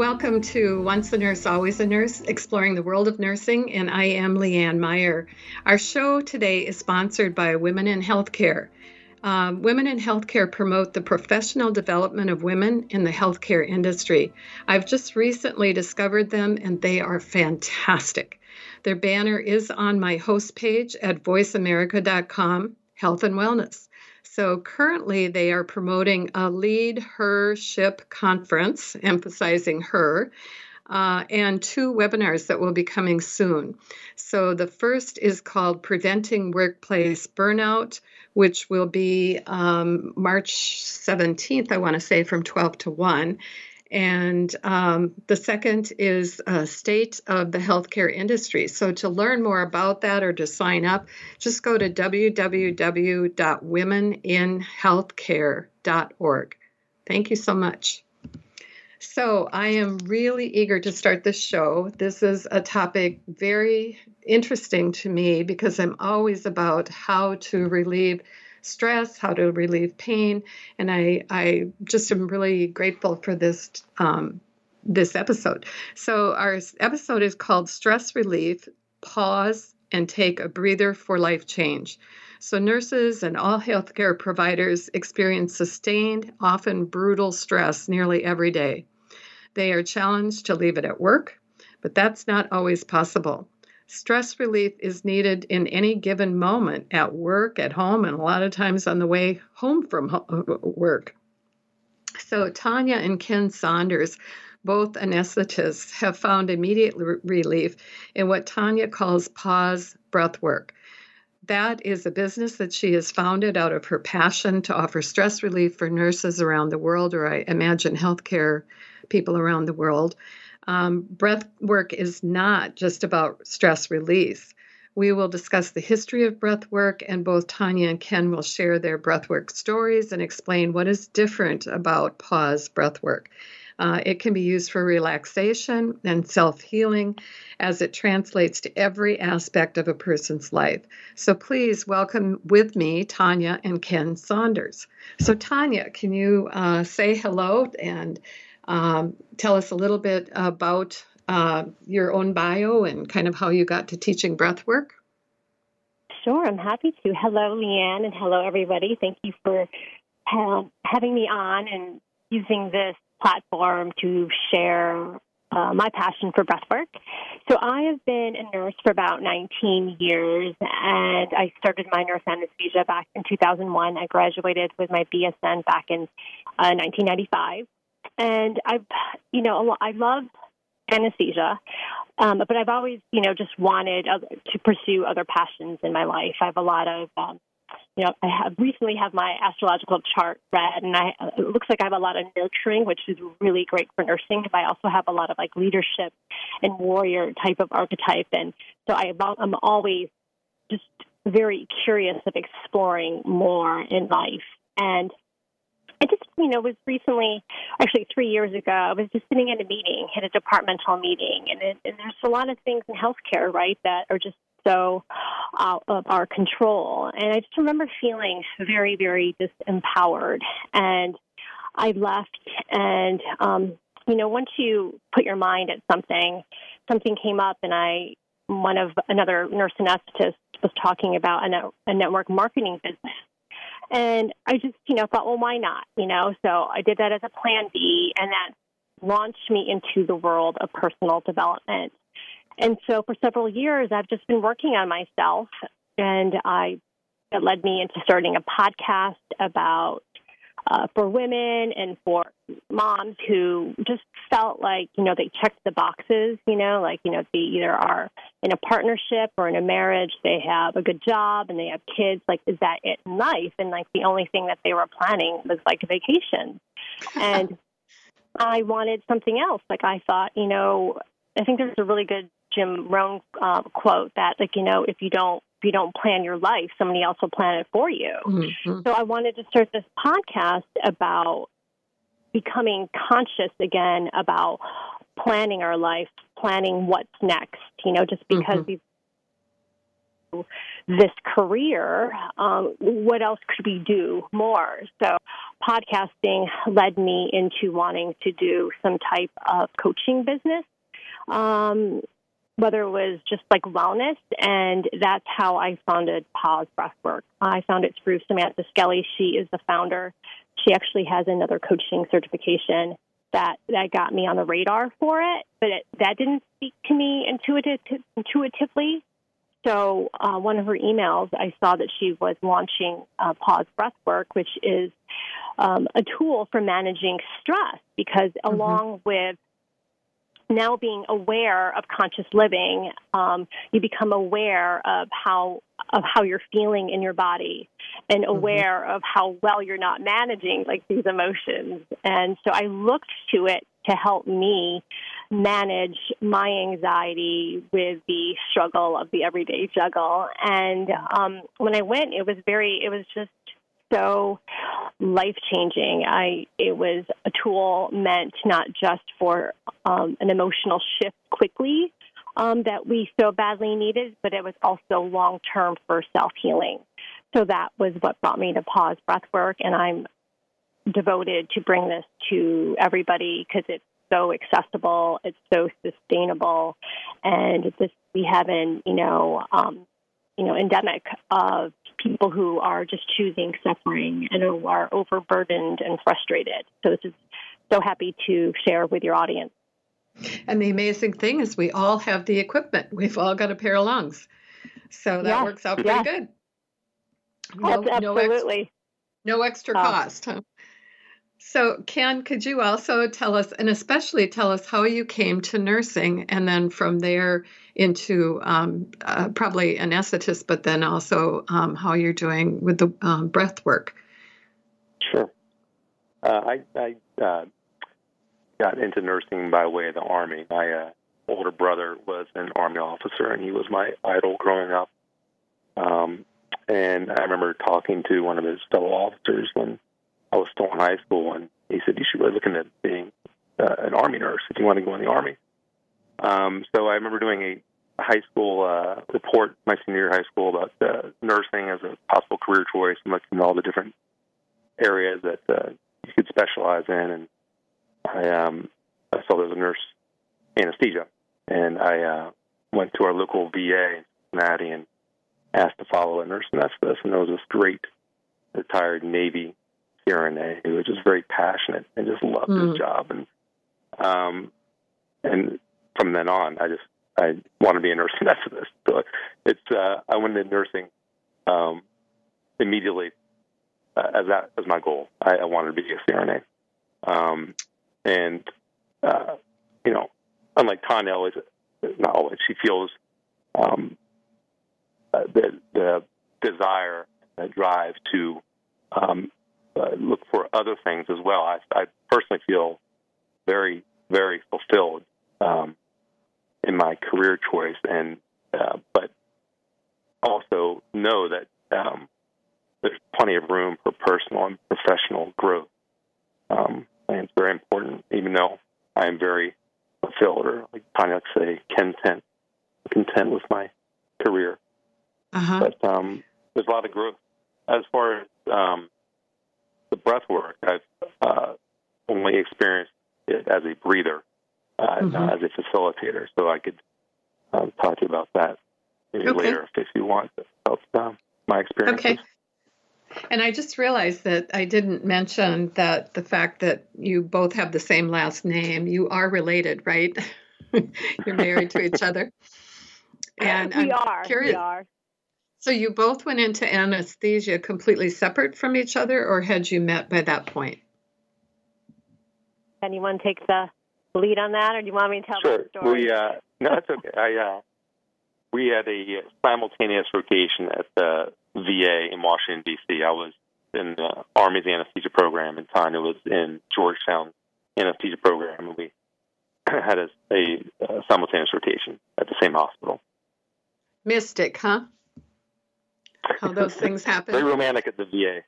Welcome to Once a Nurse, Always a Nurse, exploring the world of nursing, and I am Leanne Meyer. Our show today is sponsored by Women in Healthcare. Um, women in Healthcare promote the professional development of women in the healthcare industry. I've just recently discovered them, and they are fantastic. Their banner is on my host page at voiceamerica.com, Health and Wellness. So currently, they are promoting a Lead Her Ship conference, emphasizing her, uh, and two webinars that will be coming soon. So the first is called Preventing Workplace Burnout, which will be um, March 17th, I want to say, from 12 to 1. And um, the second is state of the healthcare industry. So to learn more about that or to sign up, just go to www.womeninhealthcare.org. Thank you so much. So, I am really eager to start this show. This is a topic very interesting to me because I'm always about how to relieve stress, how to relieve pain, and I I just am really grateful for this um, this episode. So our episode is called Stress Relief: Pause and Take a Breather for Life Change. So nurses and all healthcare providers experience sustained, often brutal stress nearly every day. They are challenged to leave it at work, but that's not always possible. Stress relief is needed in any given moment at work, at home, and a lot of times on the way home from uh, work. So, Tanya and Ken Saunders, both anesthetists, have found immediate relief in what Tanya calls pause breath work. That is a business that she has founded out of her passion to offer stress relief for nurses around the world, or I imagine healthcare people around the world um, breath work is not just about stress release. We will discuss the history of breath work, and both Tanya and Ken will share their breath work stories and explain what is different about pause breathwork. Uh, it can be used for relaxation and self healing as it translates to every aspect of a person's life. So please welcome with me Tanya and Ken Saunders. So, Tanya, can you uh, say hello and um, tell us a little bit about uh, your own bio and kind of how you got to teaching breath work. Sure, I'm happy to. Hello, Leanne, and hello, everybody. Thank you for uh, having me on and using this platform to share uh, my passion for breathwork. So I have been a nurse for about 19 years, and I started my nurse anesthesia back in 2001. I graduated with my BSN back in uh, 1995 and I've, you know, I love anesthesia, um, but I've always, you know, just wanted to pursue other passions in my life. I have a lot of, um, you know, I have recently have my astrological chart read, and I it looks like I have a lot of nurturing, which is really great for nursing. But I also have a lot of like leadership and warrior type of archetype, and so I, I'm always just very curious of exploring more in life. And I just, you know, was recently, actually three years ago, I was just sitting at a meeting, at a departmental meeting, and, it, and there's a lot of things in healthcare, right, that are just so out of our control. And I just remember feeling very, very disempowered. And I left, and, um, you know, once you put your mind at something, something came up, and I, one of another nurse anesthetist was talking about a, a network marketing business and I just, you know, thought, well, why not? You know, so I did that as a plan B, and that launched me into the world of personal development. And so for several years, I've just been working on myself, and I it led me into starting a podcast about uh, for women and for moms who just felt like you know they checked the boxes you know like you know they either are in a partnership or in a marriage they have a good job and they have kids like is that it in life and like the only thing that they were planning was like a vacation and I wanted something else. Like I thought, you know, I think there's a really good Jim Rohn uh, quote that, like, you know, if you don't if you don't plan your life, somebody else will plan it for you. Mm-hmm. So I wanted to start this podcast about becoming conscious again about planning our life, planning what's next. You know, just because mm-hmm. we've this career, um, what else could we do more? So, podcasting led me into wanting to do some type of coaching business. Um, whether it was just like wellness, and that's how I founded Pause Breathwork. I found it through Samantha Skelly. She is the founder. She actually has another coaching certification that that got me on the radar for it, but it, that didn't speak to me intuitive, intuitively. So, uh, one of her emails, I saw that she was launching uh, Pause Breathwork, which is um, a tool for managing stress. Because mm-hmm. along with now being aware of conscious living, um, you become aware of how of how you're feeling in your body, and mm-hmm. aware mm-hmm. of how well you're not managing like these emotions. And so I looked to it to help me manage my anxiety with the struggle of the everyday juggle. And um, when I went, it was very, it was just so life changing. I it was a tool meant not just for um, an emotional shift quickly um, that we so badly needed, but it was also long term for self healing. So that was what brought me to pause breathwork, and I'm devoted to bring this to everybody because it's so accessible, it's so sustainable, and this we have an you know um, you know endemic of people who are just choosing suffering and who are overburdened and frustrated. So this is so happy to share with your audience. And the amazing thing is, we all have the equipment. We've all got a pair of lungs, so that works out pretty good. No, absolutely. No, no extra uh, cost. Huh? So, Ken, could you also tell us, and especially tell us how you came to nursing, and then from there into um, uh, probably anesthetist, but then also um, how you're doing with the um, breath work? Sure. Uh, I, I uh, got into nursing by way of the Army. My uh, older brother was an Army officer, and he was my idol growing up. Um, and I remember talking to one of his fellow officers when I was still in high school, and he said, "You should really look into being uh, an army nurse if you want to go in the army." Um, so I remember doing a high school uh, report my senior year high school about uh, nursing as a possible career choice and looking at all the different areas that uh, you could specialize in. And I, um, I saw there was a nurse anesthesia, and I uh, went to our local VA in Cincinnati and asked to follow a nurse anesthetist, and there was this great retired Navy CRNA who was just very passionate and just loved mm. his job. And um, and from then on, I just I want to be a nurse anesthetist. So it's uh, I went into nursing um, immediately uh, as that as my goal. I, I wanted to be a CRNA, um, and uh, you know, unlike Tanya, always not always she feels um, uh, the the desire, the drive to um, uh, look for other things as well. I, I personally feel very, very fulfilled um, in my career choice, and uh, but also know that um, there's plenty of room for personal and professional growth. Um, and it's very important, even though I am very fulfilled, or like would say, content, content with my career. Uh-huh. But um, there's a lot of growth as far as um, the breath work, I've uh, only experienced it as a breather, uh, mm-hmm. not as a facilitator. So I could um, talk to you about that maybe okay. later if you want. Um, my experience. Okay. And I just realized that I didn't mention that the fact that you both have the same last name, you are related, right? You're married to each other. And we I'm are. Curious, we are. So you both went into anesthesia completely separate from each other, or had you met by that point? Anyone take the lead on that, or do you want me to tell sure. the story? We, uh, no, it's okay. I, uh, we had a simultaneous rotation at the VA in Washington, D.C. I was in the Army's anesthesia program, and Tanya was in Georgetown anesthesia program, and we had a, a, a simultaneous rotation at the same hospital. Mystic, huh? How those things happen. Very romantic at the VA.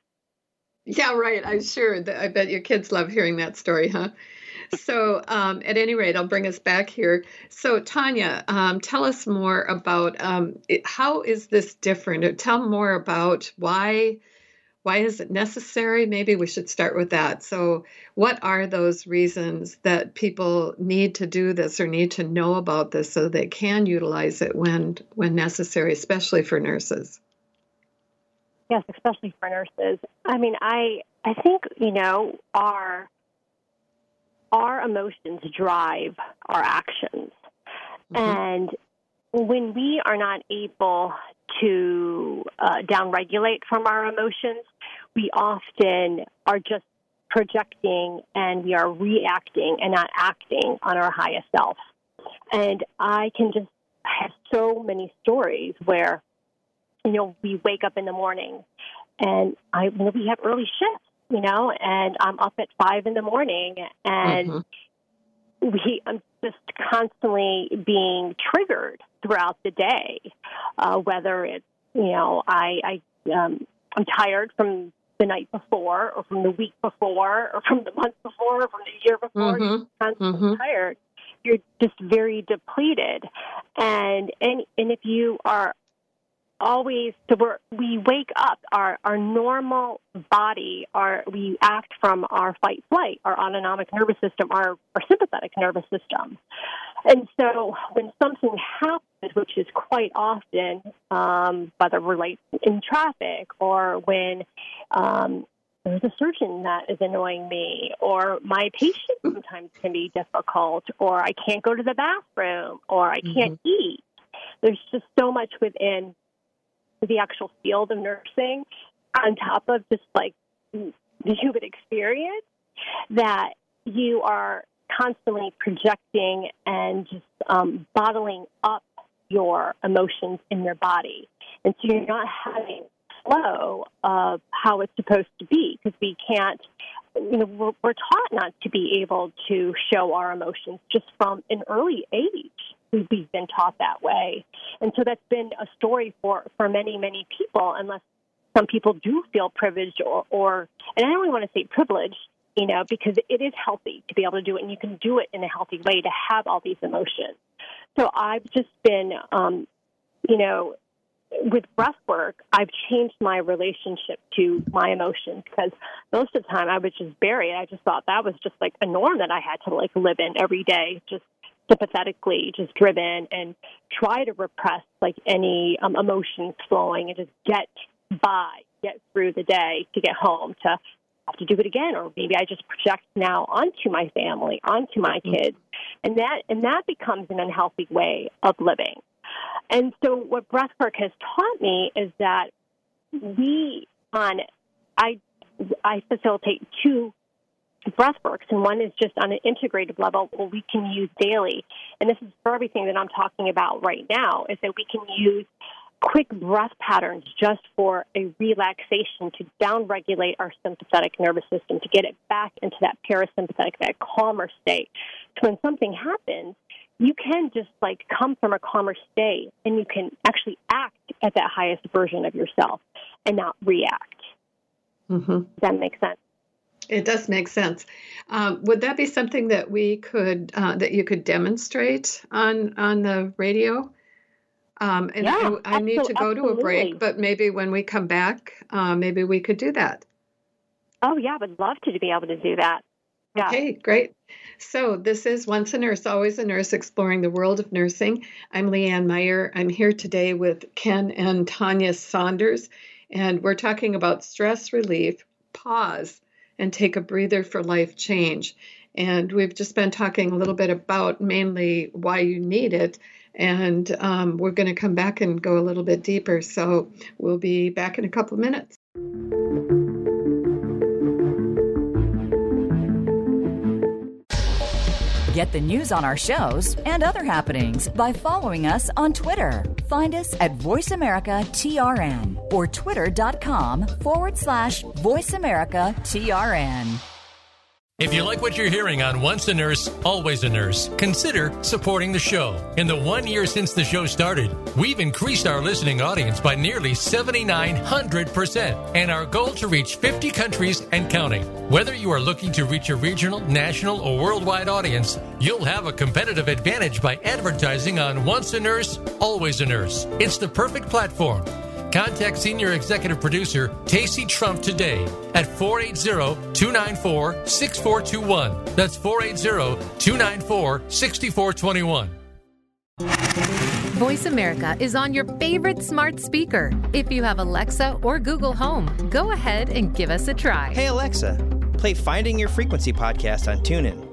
Yeah, right. I'm sure. I bet your kids love hearing that story, huh? So, um, at any rate, I'll bring us back here. So, Tanya, um, tell us more about um, it, how is this different? Tell more about why why is it necessary? Maybe we should start with that. So, what are those reasons that people need to do this or need to know about this so they can utilize it when when necessary, especially for nurses? Yes, especially for nurses. I mean, I I think you know our our emotions drive our actions, mm-hmm. and when we are not able to uh, downregulate from our emotions, we often are just projecting and we are reacting and not acting on our highest self. And I can just have so many stories where, you know, we wake up in the morning and I, you know, we have early shifts, you know, and I'm up at five in the morning and mm-hmm. we, I'm just constantly being triggered throughout the day, uh, whether it's, you know, I, I, um, I'm tired from the night before or from the week before or from the month before or from the year before. Mm-hmm. You're constantly mm-hmm. tired. You're just very depleted. And, and, and if you are always so we're, we wake up our our normal body our we act from our fight flight our autonomic nervous system our our sympathetic nervous system and so when something happens which is quite often um, whether we're late in traffic or when um, there's a surgeon that is annoying me, or my patient sometimes can be difficult, or I can't go to the bathroom, or I can't mm-hmm. eat. There's just so much within the actual field of nursing on top of just like the human experience that you are constantly projecting and just um, bottling up your emotions in your body. And so you're not having flow of how it's supposed to be because we can't, you know, we're, we're taught not to be able to show our emotions just from an early age we've been taught that way. And so that's been a story for, for many, many people, unless some people do feel privileged or, or and I don't even want to say privileged, you know, because it is healthy to be able to do it and you can do it in a healthy way to have all these emotions. So I've just been, um, you know, with breath work, I've changed my relationship to my emotions because most of the time I would just bury it. I just thought that was just like a norm that I had to like live in every day, just sympathetically just driven and try to repress like any um, emotions flowing and just get by, get through the day to get home to have to do it again or maybe I just project now onto my family, onto my mm-hmm. kids. And that and that becomes an unhealthy way of living. And so what breathwork has taught me is that we on I I facilitate two breathworks, and one is just on an integrated level what we can use daily. And this is for everything that I'm talking about right now, is that we can use quick breath patterns just for a relaxation to downregulate our sympathetic nervous system, to get it back into that parasympathetic, that calmer state. So when something happens, you can just like come from a calmer state and you can actually act at that highest version of yourself and not react. Mm-hmm. Does that make sense? It does make sense. Um, would that be something that we could uh, that you could demonstrate on on the radio? Um, and yeah, I, I need to go absolutely. to a break, but maybe when we come back, uh, maybe we could do that. Oh yeah, I would love to, be able to do that. Yeah. Okay, great. So this is Once a Nurse, Always a Nurse, exploring the world of nursing. I'm Leanne Meyer. I'm here today with Ken and Tanya Saunders, and we're talking about stress relief. Pause and take a breather for life change. And we've just been talking a little bit about mainly why you need it. And um, we're going to come back and go a little bit deeper. So we'll be back in a couple of minutes. Get the news on our shows and other happenings by following us on Twitter. Find us at VoiceAmericaTRN or twitter.com forward slash VoiceAmericaTRN. If you like what you're hearing on Once a Nurse, Always a Nurse, consider supporting the show. In the one year since the show started, we've increased our listening audience by nearly 7,900%, and our goal to reach 50 countries and counting. Whether you are looking to reach a regional, national, or worldwide audience, you'll have a competitive advantage by advertising on Once a Nurse, Always a Nurse. It's the perfect platform. Contact Senior Executive Producer Tacey Trump today at 480-294-6421. That's 480-294-6421. Voice America is on your favorite smart speaker. If you have Alexa or Google Home, go ahead and give us a try. Hey Alexa, play Finding Your Frequency podcast on TuneIn.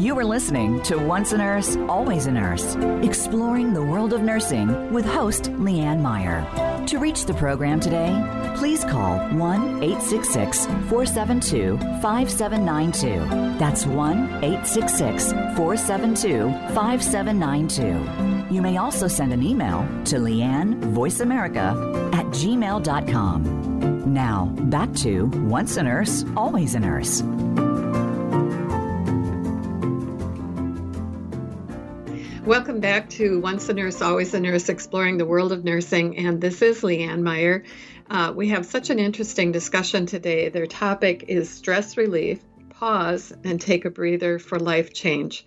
You are listening to Once a Nurse, Always a Nurse, exploring the world of nursing with host Leanne Meyer. To reach the program today, please call 1 866 472 5792. That's 1 866 472 5792. You may also send an email to Leanne Voiceamerica at gmail.com. Now, back to Once a Nurse, Always a Nurse. Welcome back to Once a Nurse, Always a Nurse, exploring the world of nursing. And this is Leanne Meyer. Uh, we have such an interesting discussion today. Their topic is stress relief, pause, and take a breather for life change.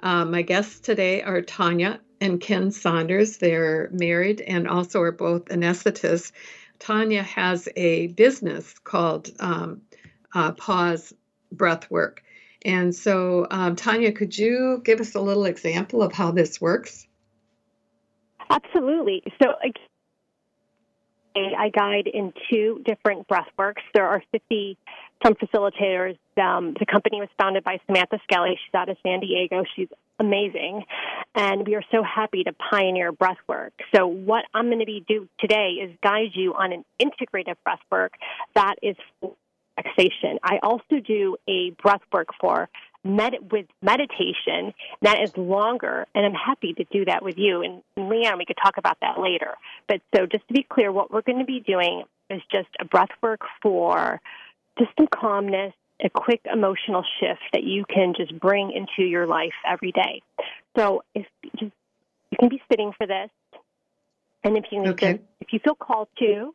Uh, my guests today are Tanya and Ken Saunders. They're married and also are both anesthetists. Tanya has a business called um, uh, Pause Breath Work. And so, um, Tanya, could you give us a little example of how this works? Absolutely. So, I guide in two different breathworks. There are 50 some facilitators. Um, the company was founded by Samantha Skelly. She's out of San Diego. She's amazing. And we are so happy to pioneer breathwork. So, what I'm going to be do today is guide you on an integrative breathwork that is relaxation. I also do a breath work for med- with meditation that is longer, and I'm happy to do that with you. And, and Leanne, we could talk about that later. But so just to be clear, what we're going to be doing is just a breath work for just some calmness, a quick emotional shift that you can just bring into your life every day. So if just you can be sitting for this, and if you need okay. to, if you feel called to,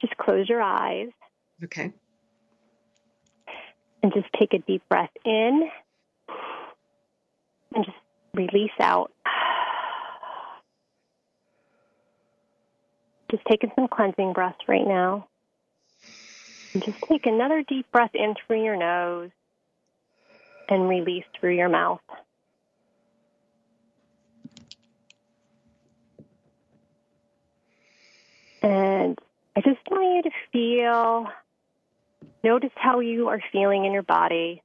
just close your eyes. Okay and just take a deep breath in and just release out. Just taking some cleansing breaths right now. And just take another deep breath in through your nose and release through your mouth. And I just want you to feel Notice how you are feeling in your body.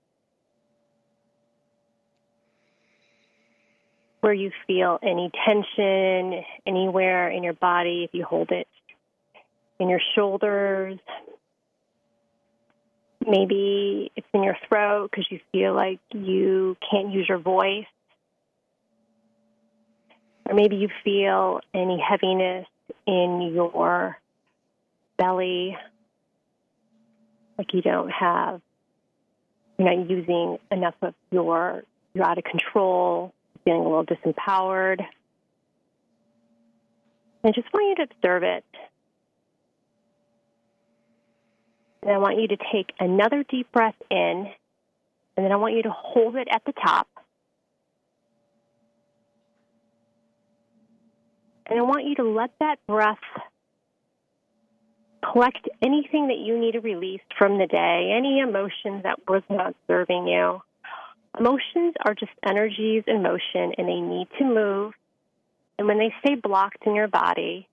Where you feel any tension anywhere in your body, if you hold it in your shoulders. Maybe it's in your throat because you feel like you can't use your voice. Or maybe you feel any heaviness in your belly like you don't have, you're not using enough of your, you're out of control, feeling a little disempowered. I just want you to observe it. And I want you to take another deep breath in, and then I want you to hold it at the top. And I want you to let that breath collect anything that you need to release from the day, any emotions that was not serving you. Emotions are just energies in motion and they need to move. And when they stay blocked in your body,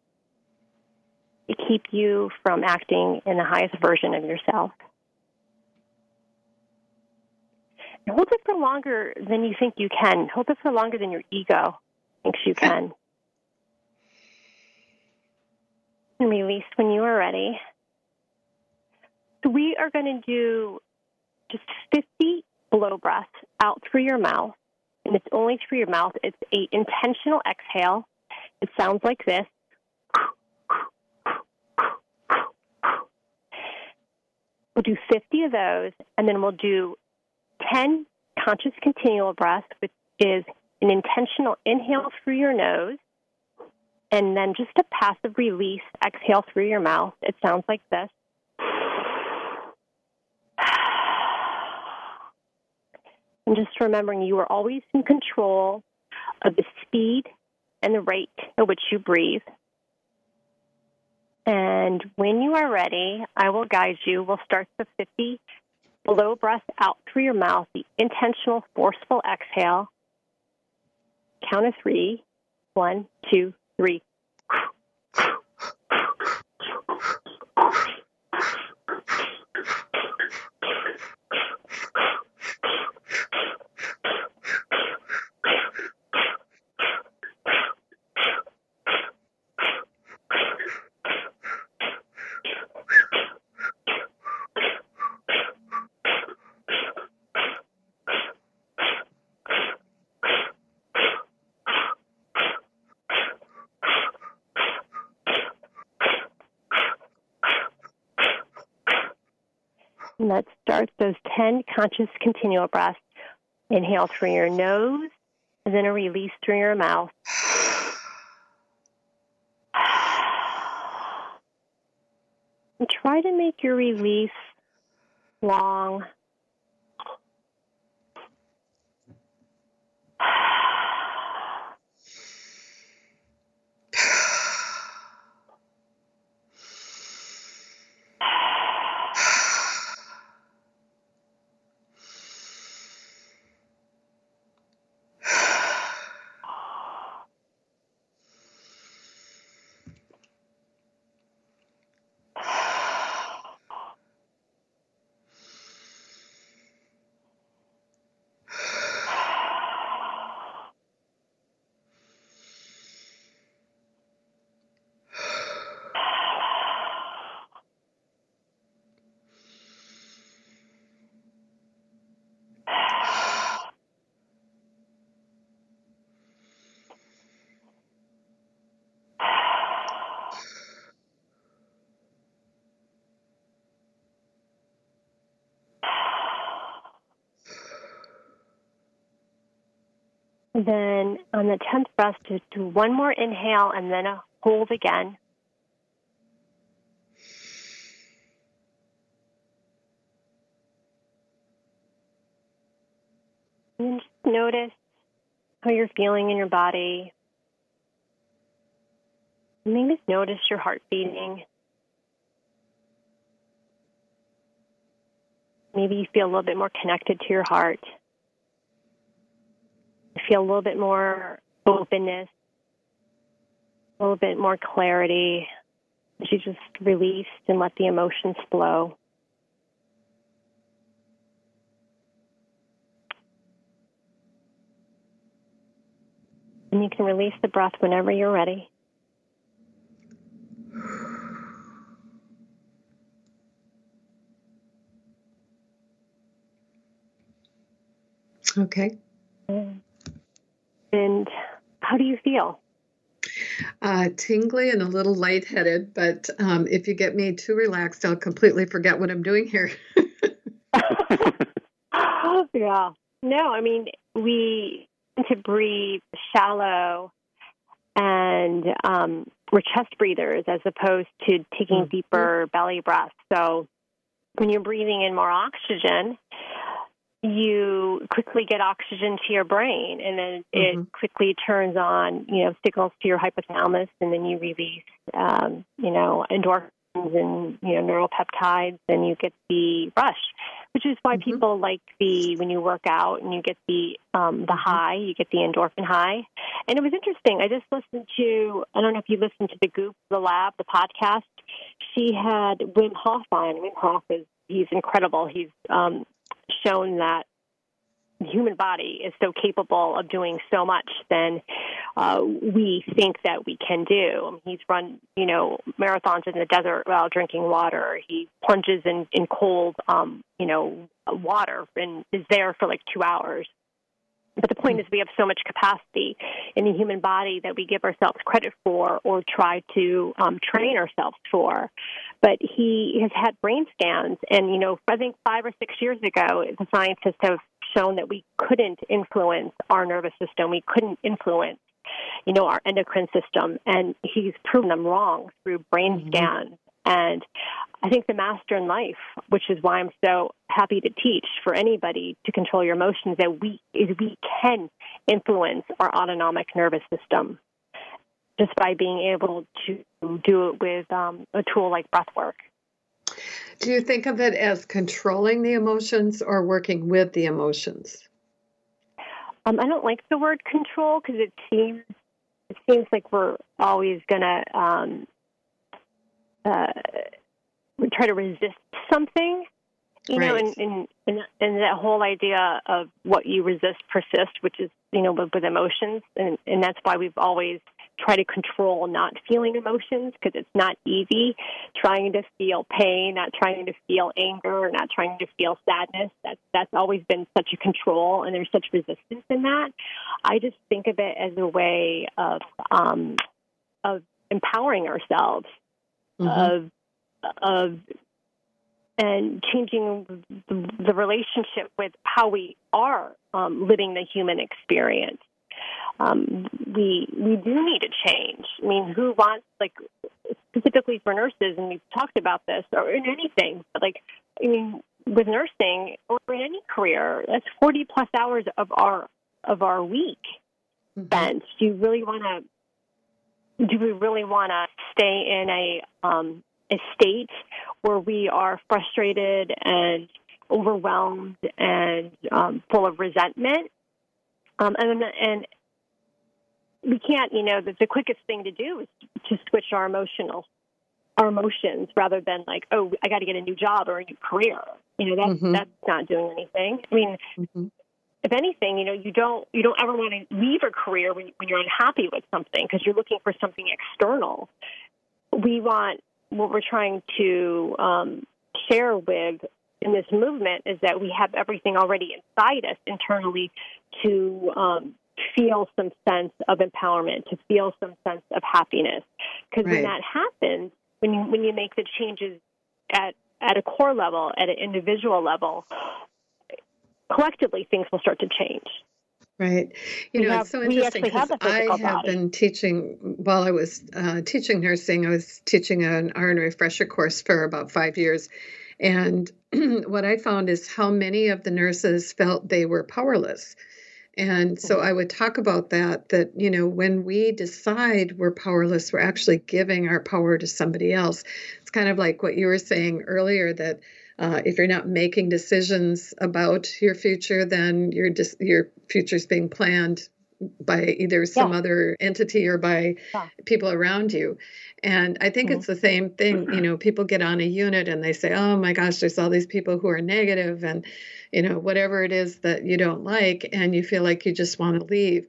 to keep you from acting in the highest version of yourself. And hold it for longer than you think you can. Hold it for longer than your ego thinks you can. And release when you are ready. So we are going to do just 50 blow breaths out through your mouth. And it's only through your mouth. It's a intentional exhale. It sounds like this. We'll do 50 of those, and then we'll do 10 conscious continual breaths, which is an intentional inhale through your nose, and then just a passive release exhale through your mouth. It sounds like this. And just remembering you are always in control of the speed and the rate at which you breathe. And when you are ready, I will guide you. We'll start the 50 blow breath out through your mouth, the intentional, forceful exhale. Count of three. One, two, three. Conscious continual breath. Inhale through your nose, and then a release through your mouth. And try to make your release long. Then on the 10th breath, just do one more inhale and then a hold again. And just notice how you're feeling in your body. Maybe notice your heart beating. Maybe you feel a little bit more connected to your heart feel a little bit more openness, a little bit more clarity you just released and let the emotions flow. And you can release the breath whenever you're ready. Okay. Mm. And how do you feel? Uh, tingly and a little lightheaded, but um, if you get me too relaxed, I'll completely forget what I'm doing here. yeah. No, I mean, we tend to breathe shallow and um, we're chest breathers as opposed to taking mm-hmm. deeper belly breaths. So when you're breathing in more oxygen, you quickly get oxygen to your brain and then mm-hmm. it quickly turns on you know signals to your hypothalamus and then you release um, you know endorphins and you know neuropeptides, and you get the rush, which is why mm-hmm. people like the when you work out and you get the um, the mm-hmm. high, you get the endorphin high. And it was interesting. I just listened to I don't know if you listened to the Goop, the Lab, the podcast. She had Wim Hof on. Wim Hof is he's incredible. He's um, shown that the human body is so capable of doing so much than uh, we think that we can do. He's run, you know, marathons in the desert while drinking water. He plunges in, in cold, um, you know, water and is there for like two hours. But the point is, we have so much capacity in the human body that we give ourselves credit for or try to um, train ourselves for. But he has had brain scans, and you know, I think five or six years ago, the scientists have shown that we couldn't influence our nervous system. We couldn't influence, you know, our endocrine system, and he's proven them wrong through brain mm-hmm. scans. And I think the master in life, which is why I'm so happy to teach for anybody to control your emotions, that we is we can influence our autonomic nervous system just by being able to do it with um, a tool like breath work. Do you think of it as controlling the emotions or working with the emotions? Um, I don't like the word control because it seems it seems like we're always going to um, uh, try to resist something. You right. know, and, and and and that whole idea of what you resist persists, which is you know with, with emotions, and and that's why we've always try to control not feeling emotions because it's not easy trying to feel pain, not trying to feel anger, not trying to feel sadness. That's that's always been such a control, and there's such resistance in that. I just think of it as a way of um, of empowering ourselves, mm-hmm. of of and changing the, the, relationship with how we are um, living the human experience um, we we do need a change. I mean, who wants like specifically for nurses, and we've talked about this, or in anything, but like I mean, with nursing or in any career, that's forty plus hours of our of our week mm-hmm. spent. Do you really want to? Do we really want to stay in a um, a state where we are frustrated and overwhelmed and um, full of resentment? Um, and and we can't, you know, the, the quickest thing to do is to switch our emotional our emotions rather than like, oh, I got to get a new job or a new career. You know, that's mm-hmm. that's not doing anything. I mean, mm-hmm. If anything, you know, you don't you don't ever want to leave a career when when you're unhappy with something because you're looking for something external. We want what we're trying to um, share with in this movement is that we have everything already inside us internally to um, feel some sense of empowerment, to feel some sense of happiness. Because right. when that happens, when you when you make the changes at at a core level, at an individual level, collectively things will start to change. Right. You we know, have, it's so interesting because I have body. been teaching while I was uh, teaching nursing. I was teaching an RN refresher course for about five years. And what I found is how many of the nurses felt they were powerless and so I would talk about that that, you know, when we decide we're powerless, we're actually giving our power to somebody else. It's kind of like what you were saying earlier that uh, if you're not making decisions about your future, then your dis- your future's being planned by either some yeah. other entity or by yeah. people around you. And I think mm-hmm. it's the same thing. You know, people get on a unit and they say, "Oh my gosh, there's all these people who are negative and you know, whatever it is that you don't like and you feel like you just want to leave."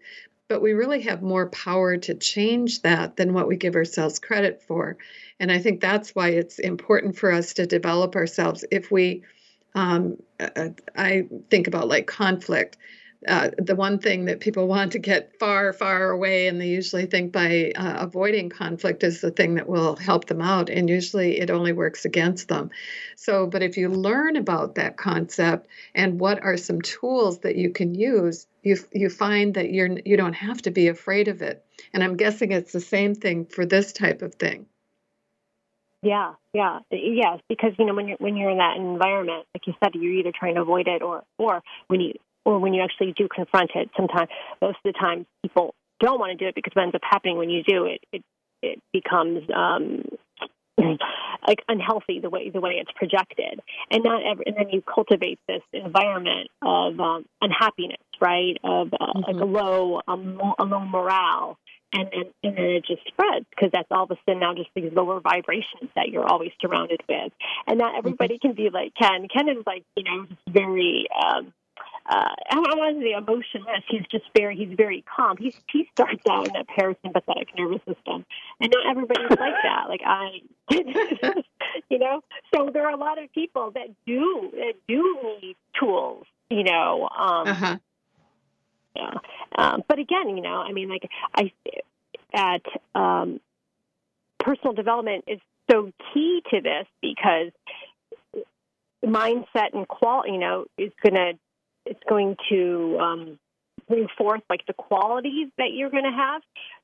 But we really have more power to change that than what we give ourselves credit for. And I think that's why it's important for us to develop ourselves. If we, um, uh, I think about like conflict uh, the one thing that people want to get far, far away, and they usually think by uh, avoiding conflict is the thing that will help them out, and usually it only works against them. So, but if you learn about that concept and what are some tools that you can use, you you find that you're you don't have to be afraid of it. And I'm guessing it's the same thing for this type of thing. Yeah, yeah, yes. Because you know when you're when you're in that environment, like you said, you're either trying to avoid it or or when you or when you actually do confront it, sometimes most of the time people don't want to do it because what ends up happening when you do it, it it becomes um, like unhealthy the way the way it's projected, and not ever, and then you cultivate this environment of um, unhappiness, right? Of uh, mm-hmm. like a low um, a low morale, and then and then it just spreads because that's all of a sudden now just these lower vibrations that you're always surrounded with, and not everybody mm-hmm. can be like Ken. Ken is like you know just very. Um, uh, I don't want to say emotionless. He's just very, he's very calm. He's, he starts out in that parasympathetic nervous system. And not everybody's like that. Like I, you know, so there are a lot of people that do, that do need tools, you know, um, uh-huh. Yeah. Um, but again, you know, I mean, like I, at, um, personal development is so key to this because mindset and quality, you know, is going to it's going to um, bring forth like the qualities that you're going to have.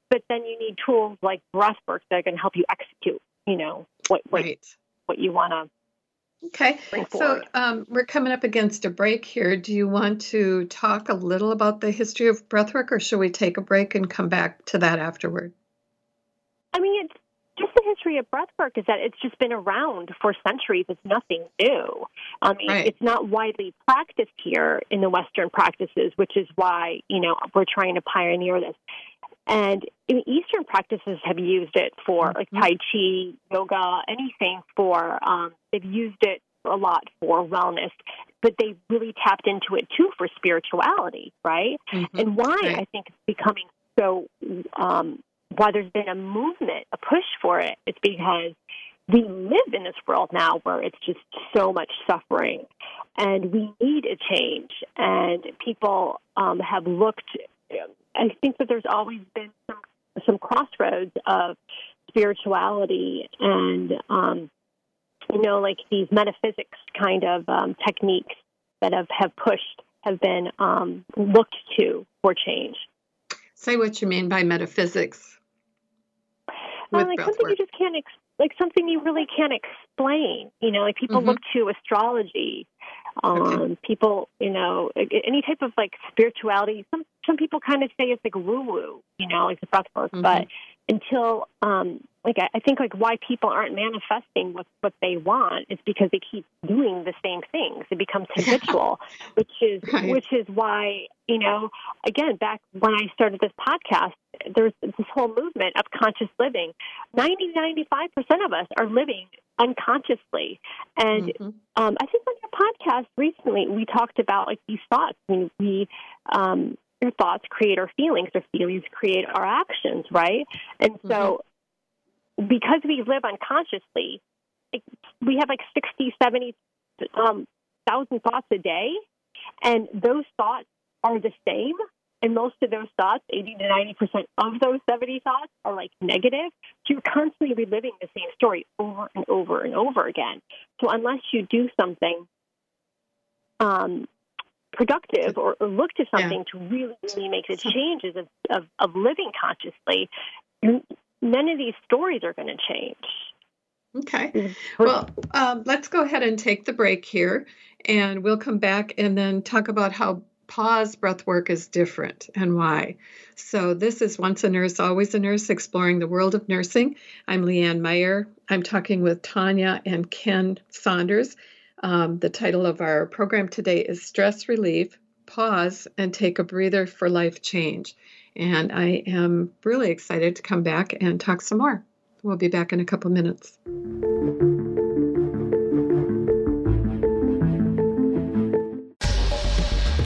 But then you need tools like breath work that are going to help you execute. You know what what, right. what you want to. Okay, so um, we're coming up against a break here. Do you want to talk a little about the history of breathwork, or should we take a break and come back to that afterward? I mean, it's just the history of breathwork is that it's just been around for centuries. It's nothing new. I mean, right. it's not widely practiced here in the Western practices, which is why you know we're trying to pioneer this. And Eastern practices have used it for like mm-hmm. Tai Chi, yoga, anything for. Um, they've used it a lot for wellness, but they really tapped into it too for spirituality, right? Mm-hmm. And why right. I think it's becoming so um, why there's been a movement, a push for it, it's because we live in this world now where it's just so much suffering and we need a change. And people um, have looked, I think that there's always been some, some crossroads of spirituality and, um, you know, like these metaphysics kind of um, techniques that have, have pushed, have been um, looked to for change. Say what you mean by metaphysics uh, like something work. you just can't ex- like something you really can't explain. You know, like people mm-hmm. look to astrology. Um, okay. People, you know, any type of like spirituality. Some some people kind of say it's like woo woo. You know, like the breath work, mm-hmm. but until um, like I, I think like why people aren't manifesting what what they want is because they keep doing the same things. It becomes habitual, which is right. which is why you know again back when I started this podcast, there's this whole movement of conscious living. 90 95 percent of us are living unconsciously, and mm-hmm. um, I think on your podcast recently we talked about like these thoughts. I mean, we um, your thoughts create our feelings, our feelings create our actions, right? And so, mm-hmm. because we live unconsciously, we have like 60, 70 um, thousand thoughts a day, and those thoughts are the same. And most of those thoughts, 80 to 90% of those 70 thoughts are like negative. So you're constantly reliving the same story over and over and over again. So unless you do something um, productive or, or look to something yeah. to really, really make the changes of, of, of living consciously, none of these stories are going to change. Okay. Well, um, let's go ahead and take the break here, and we'll come back and then talk about how pause breath work is different and why. So, this is Once a Nurse, Always a Nurse, exploring the world of nursing. I'm Leanne Meyer. I'm talking with Tanya and Ken Saunders. Um, the title of our program today is Stress Relief Pause and Take a Breather for Life Change. And I am really excited to come back and talk some more. We'll be back in a couple minutes.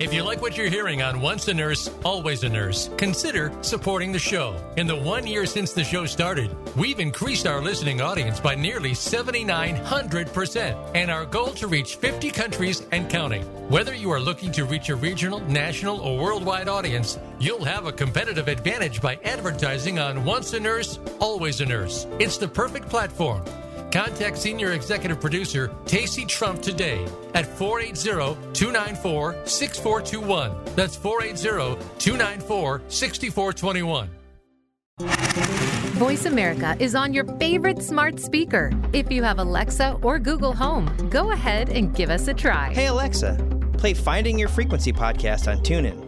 If you like what you're hearing on Once a Nurse, Always a Nurse, consider supporting the show. In the one year since the show started, we've increased our listening audience by nearly 7,900%, and our goal to reach 50 countries and counting. Whether you are looking to reach a regional, national, or worldwide audience, you'll have a competitive advantage by advertising on Once a Nurse, Always a Nurse. It's the perfect platform. Contact Senior Executive Producer Tacey Trump today at 480-294-6421. That's 480-294-6421. Voice America is on your favorite smart speaker. If you have Alexa or Google Home, go ahead and give us a try. Hey, Alexa, play Finding Your Frequency podcast on TuneIn.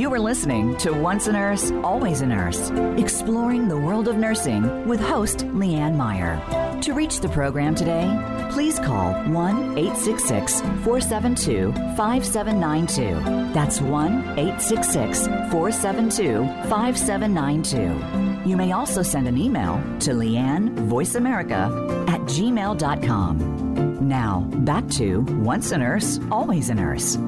You are listening to Once a Nurse, Always a Nurse, exploring the world of nursing with host Leanne Meyer. To reach the program today, please call 1 866 472 5792. That's 1 866 472 5792. You may also send an email to Leanne VoiceAmerica at gmail.com. Now, back to Once a Nurse, Always a Nurse.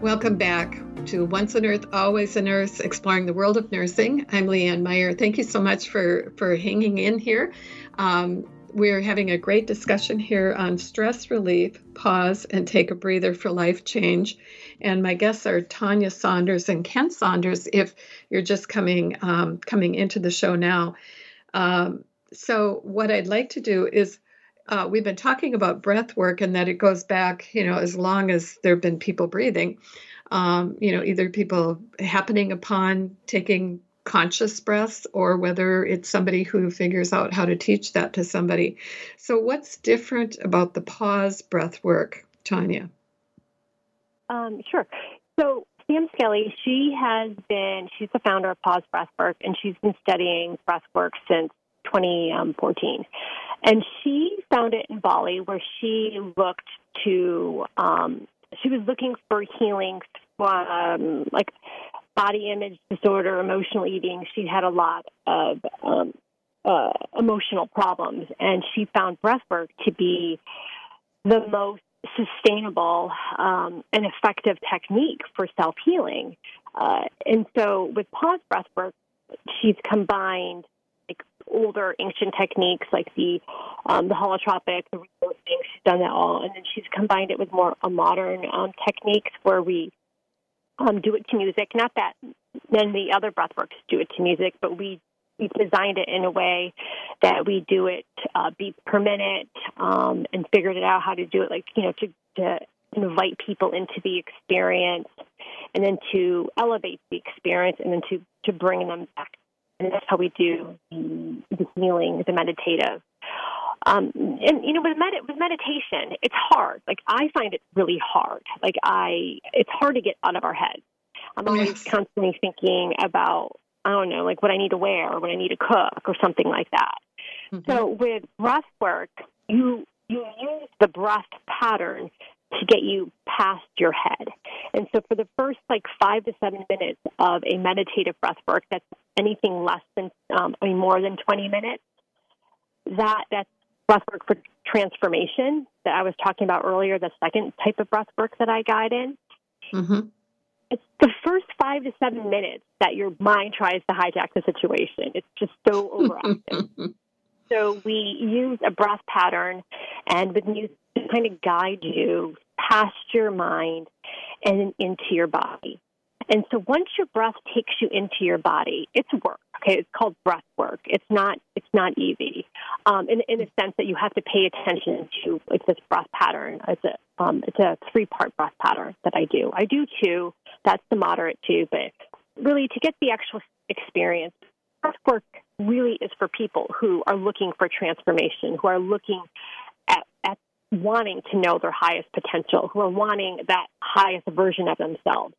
Welcome back to Once a Nurse, Always a Nurse, exploring the world of nursing. I'm Leanne Meyer. Thank you so much for, for hanging in here. Um, we're having a great discussion here on stress relief, pause, and take a breather for life change. And my guests are Tanya Saunders and Ken Saunders. If you're just coming um, coming into the show now, um, so what I'd like to do is uh, we've been talking about breath work and that it goes back, you know, as long as there have been people breathing. Um, you know, either people happening upon taking conscious breaths or whether it's somebody who figures out how to teach that to somebody. So, what's different about the pause breath work, Tanya? Um, sure. So, Sam Skelly, she has been, she's the founder of Pause Breathwork, and she's been studying breathwork since 2014. And she found it in Bali where she looked to, um, she was looking for healing um, like body image disorder, emotional eating. She had a lot of um, uh, emotional problems, and she found breathwork to be the most sustainable um, and effective technique for self healing. Uh, and so, with pause breathwork, she's combined older ancient techniques like the um, the holotropic, the rebirthing. She's done that all, and then she's combined it with more modern um, techniques where we um, do it to music. Not that then the other breathworks do it to music, but we we designed it in a way that we do it uh, beats per minute um, and figured it out how to do it, like you know, to to invite people into the experience and then to elevate the experience and then to to bring them back and that's how we do the, the healing, the meditative. Um, and you know, with med- with meditation, it's hard. Like I find it really hard. Like I, it's hard to get out of our heads. I'm always yes. constantly thinking about, I don't know, like what I need to wear or what I need to cook or something like that. Mm-hmm. So with breath work, you you use the breath pattern to get you past your head. And so for the first like five to seven minutes of a meditative breath work that's anything less than um, I mean more than 20 minutes, that that's breath work for transformation that I was talking about earlier, the second type of breath work that I guide in. Mm-hmm. It's the first five to seven minutes that your mind tries to hijack the situation. It's just so overactive. so we use a breath pattern and with music kind of guide you past your mind and into your body. And so once your breath takes you into your body, it's work. Okay, it's called breath work. It's not it's not easy, um, in in the sense that you have to pay attention to like this breath pattern. It's a um, it's a three part breath pattern that I do. I do two. That's the moderate two, but really to get the actual experience, breath work really is for people who are looking for transformation, who are looking at, at wanting to know their highest potential, who are wanting that highest version of themselves.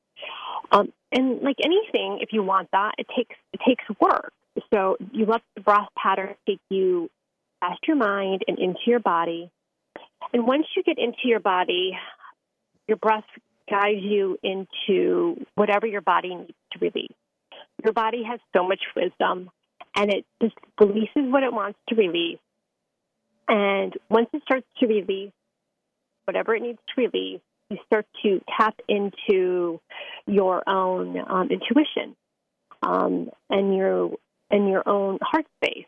Um, and like anything, if you want that, it takes it takes work. So you let the breath pattern take you past your mind and into your body. And once you get into your body, your breath guides you into whatever your body needs to release. Your body has so much wisdom and it just releases what it wants to release. And once it starts to release whatever it needs to release, you start to tap into your own um, intuition um, and your and your own heart space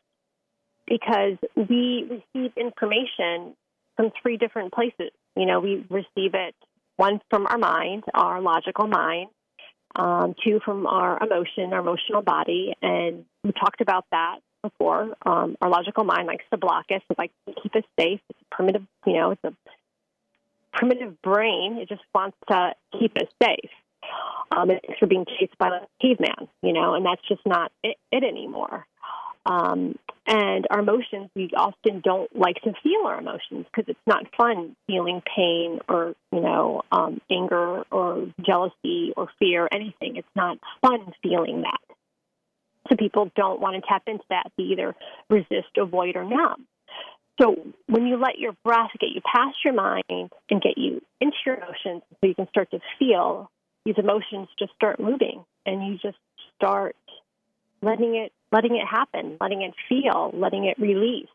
because we receive information from three different places. You know, we receive it one from our mind, our logical mind, um, two from our emotion, our emotional body, and we talked about that before. Um, our logical mind likes to block us, it likes to keep us safe. It's a primitive, you know, it's a primitive brain. It just wants to keep us safe. Um, it's for being chased by a caveman, you know, and that's just not it, it anymore. Um, and our emotions, we often don't like to feel our emotions because it's not fun feeling pain or, you know, um, anger or jealousy or fear, or anything. It's not fun feeling that. So people don't want to tap into that. They either resist, avoid, or numb. So when you let your breath get you past your mind and get you into your emotions so you can start to feel, these emotions just start moving and you just start letting it letting it happen, letting it feel, letting it release,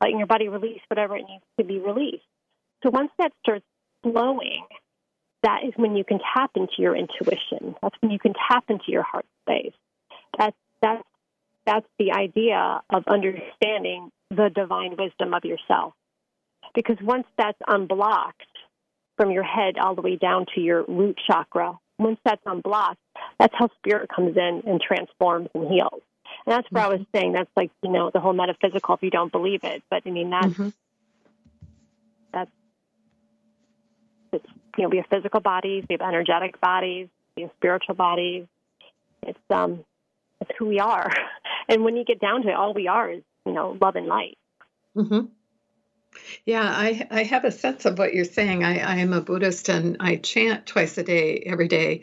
letting your body release whatever it needs to be released. So once that starts flowing, that is when you can tap into your intuition. That's when you can tap into your heart space. That's that's that's the idea of understanding the divine wisdom of yourself. Because once that's unblocked from your head all the way down to your root chakra, once that's unblocked, that's how spirit comes in and transforms and heals. And that's what mm-hmm. I was saying. That's like, you know, the whole metaphysical if you don't believe it. But I mean, that's, mm-hmm. that's, it's, you know, we have physical bodies, we have energetic bodies, we have spiritual bodies. It's, um, it's who we are. And when you get down to it, all we are is, you know, love and light. Mm-hmm. Yeah, I, I have a sense of what you're saying. I, I am a Buddhist and I chant twice a day, every day.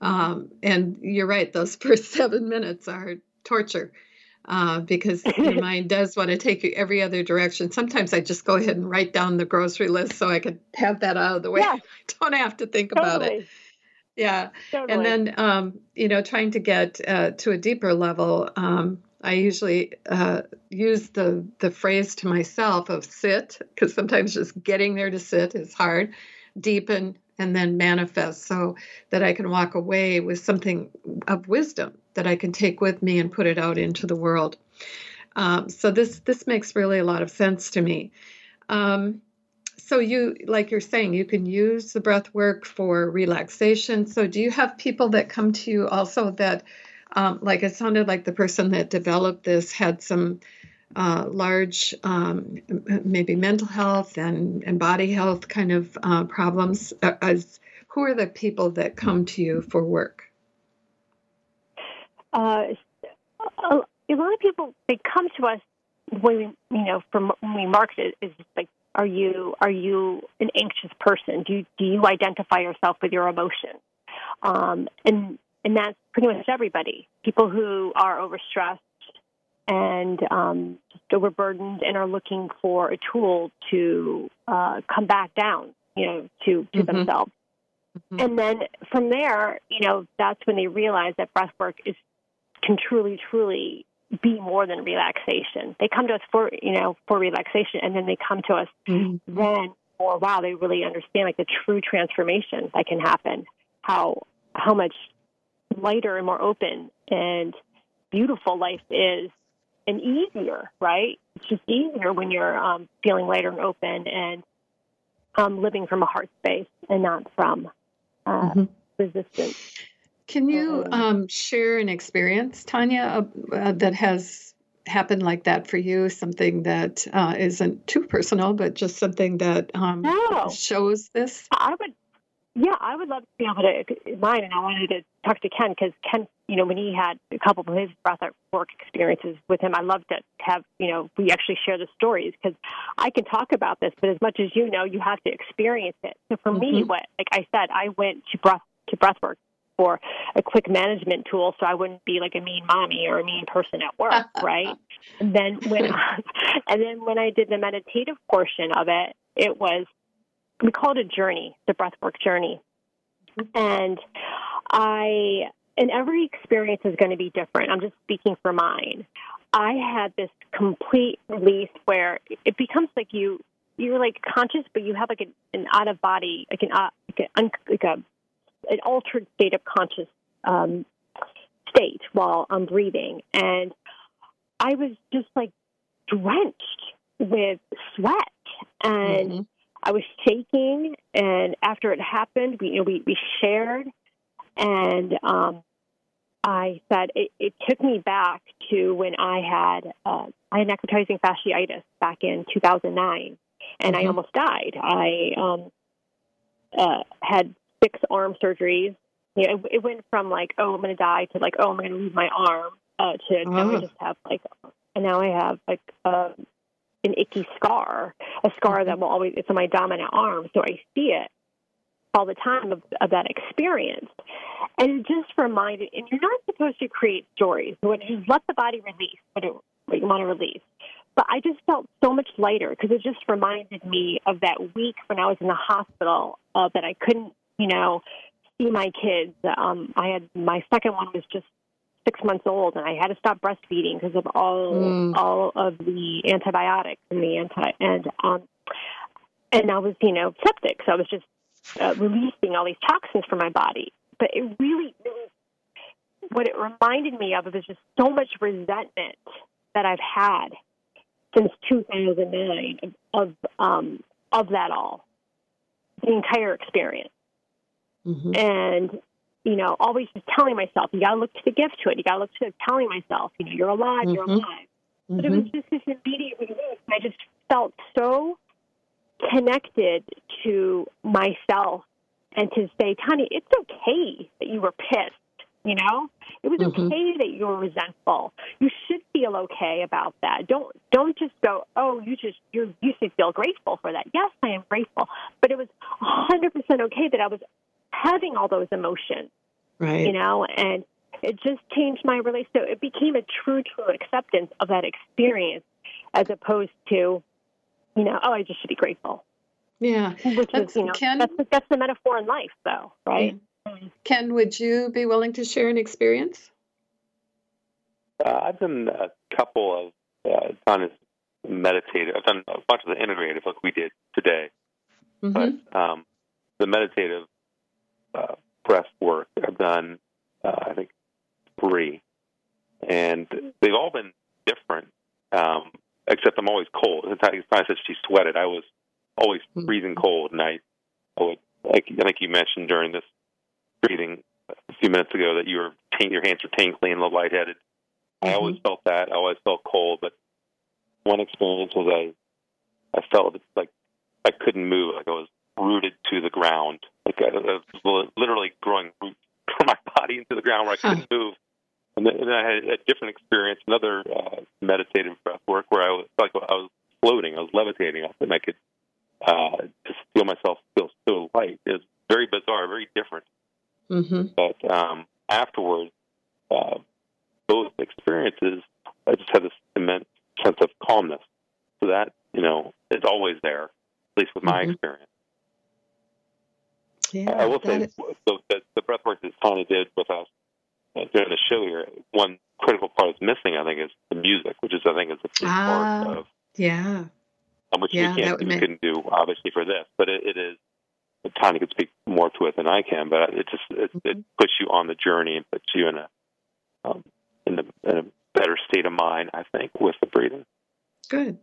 Um, and you're right, those first seven minutes are torture uh, because your mind does want to take you every other direction. Sometimes I just go ahead and write down the grocery list so I could have that out of the way. Yeah. don't have to think totally. about it. Yeah. Totally. And then, um, you know, trying to get uh, to a deeper level, um, I usually uh, use the, the phrase to myself of sit, because sometimes just getting there to sit is hard, deepen, and then manifest so that I can walk away with something of wisdom that I can take with me and put it out into the world. Um, so this this makes really a lot of sense to me. Um, so you like you're saying you can use the breath work for relaxation. So do you have people that come to you also that um, like it sounded like the person that developed this had some uh, large, um, maybe mental health and, and body health kind of uh, problems? Uh, as who are the people that come to you for work? Uh, a, a lot of people they come to us when we, you know, from when we market it is like, are you are you an anxious person? Do you, do you identify yourself with your emotions? Um, and and that's pretty much everybody. People who are overstressed and um, just overburdened and are looking for a tool to uh, come back down, you know, to to mm-hmm. themselves. Mm-hmm. And then from there, you know, that's when they realize that breath work is can truly, truly be more than relaxation. They come to us for, you know, for relaxation, and then they come to us mm-hmm. then for wow, they really understand like the true transformation that can happen. How how much lighter and more open and beautiful life is and easier, right? It's just easier when you're um, feeling lighter and open and um, living from a heart space and not from uh, mm-hmm. resistance. Can you um, share an experience, Tanya, uh, that has happened like that for you? Something that uh, not too personal, but just something that um, no. shows this? I would yeah, I would love to be able to mine, and I wanted to talk to Ken because Ken, you know, when he had a couple of his breath work experiences with him, I loved to have, you know, we actually share the stories because I can talk about this, but as much as you know, you have to experience it. So for mm-hmm. me, what, like I said, I went to breath to breathwork for a quick management tool, so I wouldn't be like a mean mommy or a mean person at work, right? and then when, and then when I did the meditative portion of it, it was we call it a journey, the breathwork journey. And I, and every experience is going to be different. I'm just speaking for mine. I had this complete release where it becomes like you, you're like conscious, but you have like an, an out of body, like an, uh, like, a, like a, an altered state of conscious um, state while I'm breathing. And I was just like drenched with sweat and mm-hmm. I was shaking. And after it happened, we, you know, we, we shared and, um, I said it, it took me back to when I had uh, I had necrotizing fasciitis back in 2009, and mm-hmm. I almost died. I um, uh, had six arm surgeries. You know, it, it went from like, oh, I'm going to die to like, oh, I'm going to lose my arm uh, to oh. now I just have like, and now I have like uh, an icky scar, a scar that will always it's on my dominant arm, so I see it all the time of, of that experience. And it just reminded, and you're not supposed to create stories. You just let the body release what, it, what you want to release. But I just felt so much lighter because it just reminded me of that week when I was in the hospital uh, that I couldn't, you know, see my kids. Um, I had my second one was just six months old, and I had to stop breastfeeding because of all mm. all of the antibiotics and the anti and um, and I was, you know, septic. So I was just uh, releasing all these toxins from my body. But it really, was, what it reminded me of was just so much resentment that I've had since 2009 of of, um, of that all, the entire experience, mm-hmm. and you know, always just telling myself, you got to look to the gift to it. You got to look to telling myself, you know, you're alive, mm-hmm. you're alive. But it was mm-hmm. just this immediate release. I just felt so connected to myself and to say, Tanya, it's okay that you were pissed. You know, it was mm-hmm. okay that you were resentful. You should feel okay about that. Don't don't just go, oh, you just you you should feel grateful for that. Yes, I am grateful, but it was 100 percent okay that I was having all those emotions. Right. You know, and it just changed my relationship. So it became a true, true acceptance of that experience, as opposed to you know, oh, I just should be grateful. Yeah, which that's, is, you know, Ken, that's, that's the metaphor in life, though, right? Ken, would you be willing to share an experience? Uh, I've done a couple of uh, done meditative. I've done a bunch of the integrative, like we did today, mm-hmm. but um, the meditative uh, breath work I've done, uh, I think three, and they've all been different. Um, except I'm always cold. It's not, it's not that she sweated. I was always hmm. freezing cold, and I, I would like I think you mentioned during this breathing a few minutes ago that you were your hands were tingling and a little lightheaded. Mm-hmm. I always felt that. I always felt cold, but one experience was I I felt like I couldn't move, like I was rooted to the ground, like I, was literally growing roots from my body into the ground where I couldn't huh. move. And then, and then I had a different experience, another uh, meditative breath work where I was like I was floating, I was levitating up, and I could uh, just feel myself feel so light. It was very bizarre, very different. Mm-hmm. But um, afterwards, uh, both experiences, I just had this immense sense of calmness. So that you know is always there, at least with my mm-hmm. experience. Yeah, I will say is... the, the, the breath work that Tanya did with us uh, during the show here, one critical part that's missing, I think, is the music, which is I think is a ah, part of yeah, which yeah, we can't we couldn't do obviously for this, but it, it is. Tanya could speak more to it than I can, but it just it, mm-hmm. it puts you on the journey and puts you in a um, in, a, in a better state of mind, I think, with the breathing. Good.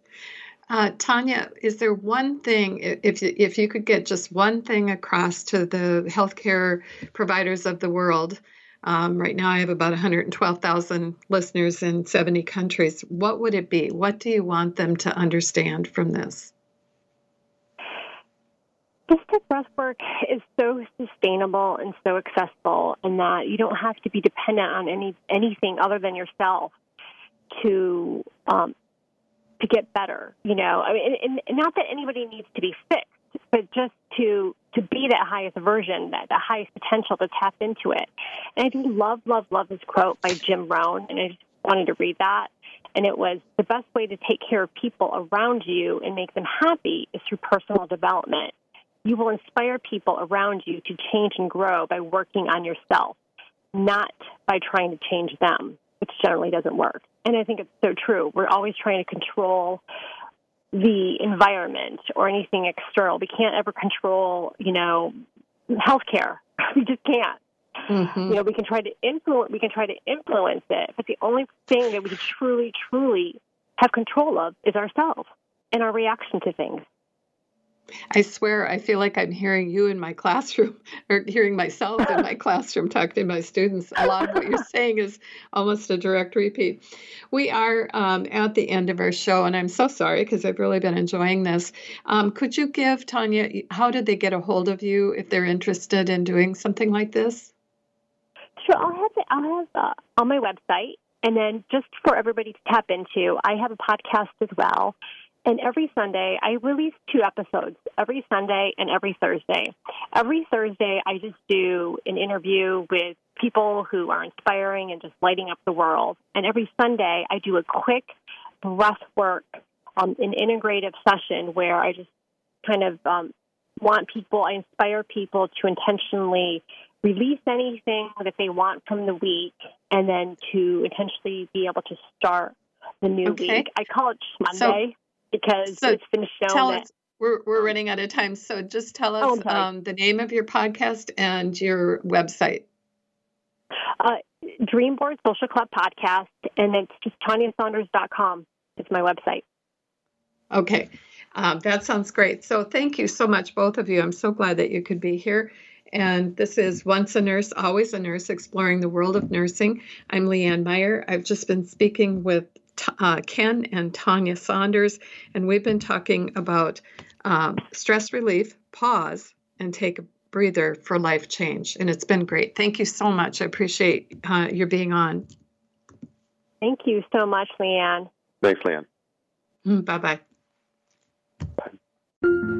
Uh, Tanya, is there one thing, if you, if you could get just one thing across to the healthcare providers of the world um, right now, I have about 112,000 listeners in 70 countries. What would it be? What do you want them to understand from this? This breath work is so sustainable and so accessible, and that you don't have to be dependent on any anything other than yourself to um, to get better. You know, I mean, and, and not that anybody needs to be fixed but just to to be that highest version, that the highest potential to tap into it. And I do love, love, love this quote by Jim Rohn, and I just wanted to read that. And it was the best way to take care of people around you and make them happy is through personal development. You will inspire people around you to change and grow by working on yourself, not by trying to change them, which generally doesn't work. And I think it's so true. We're always trying to control the environment or anything external. We can't ever control, you know, healthcare. We just can't. Mm-hmm. You know, we can try to influence. We can try to influence it, but the only thing that we can truly, truly have control of is ourselves and our reaction to things. I swear, I feel like I'm hearing you in my classroom or hearing myself in my classroom talking to my students. A lot of what you're saying is almost a direct repeat. We are um, at the end of our show, and I'm so sorry because I've really been enjoying this. Um, could you give Tanya, how did they get a hold of you if they're interested in doing something like this? Sure, I'll have it, I'll have uh, on my website, and then just for everybody to tap into, I have a podcast as well. And every Sunday, I release two episodes every Sunday and every Thursday. Every Thursday, I just do an interview with people who are inspiring and just lighting up the world. And every Sunday, I do a quick breath work, um, an integrative session where I just kind of um, want people, I inspire people to intentionally release anything that they want from the week and then to intentionally be able to start the new Okay. week. I call it Monday because so it's been shown Tell that us, we're, we're running out of time. So just tell Oh, us um, the name of your podcast and your website. uh, Dreamboard Social Club podcast, and it's just TanyaSaunders.com. It's my website. Okay, um, that sounds great. So thank you so much, both of you. I'm so glad that you could be here. And this is Once a Nurse, Always a Nurse, exploring the world of nursing. I'm Leanne Meyer. I've just been speaking with uh, Ken and Tanya Saunders, and we've been talking about um, stress relief, pause, and take a breather for life change. And it's been great. Thank you so much. I appreciate uh, your being on. Thank you so much, Leanne. Thanks, Leanne. Bye bye bye.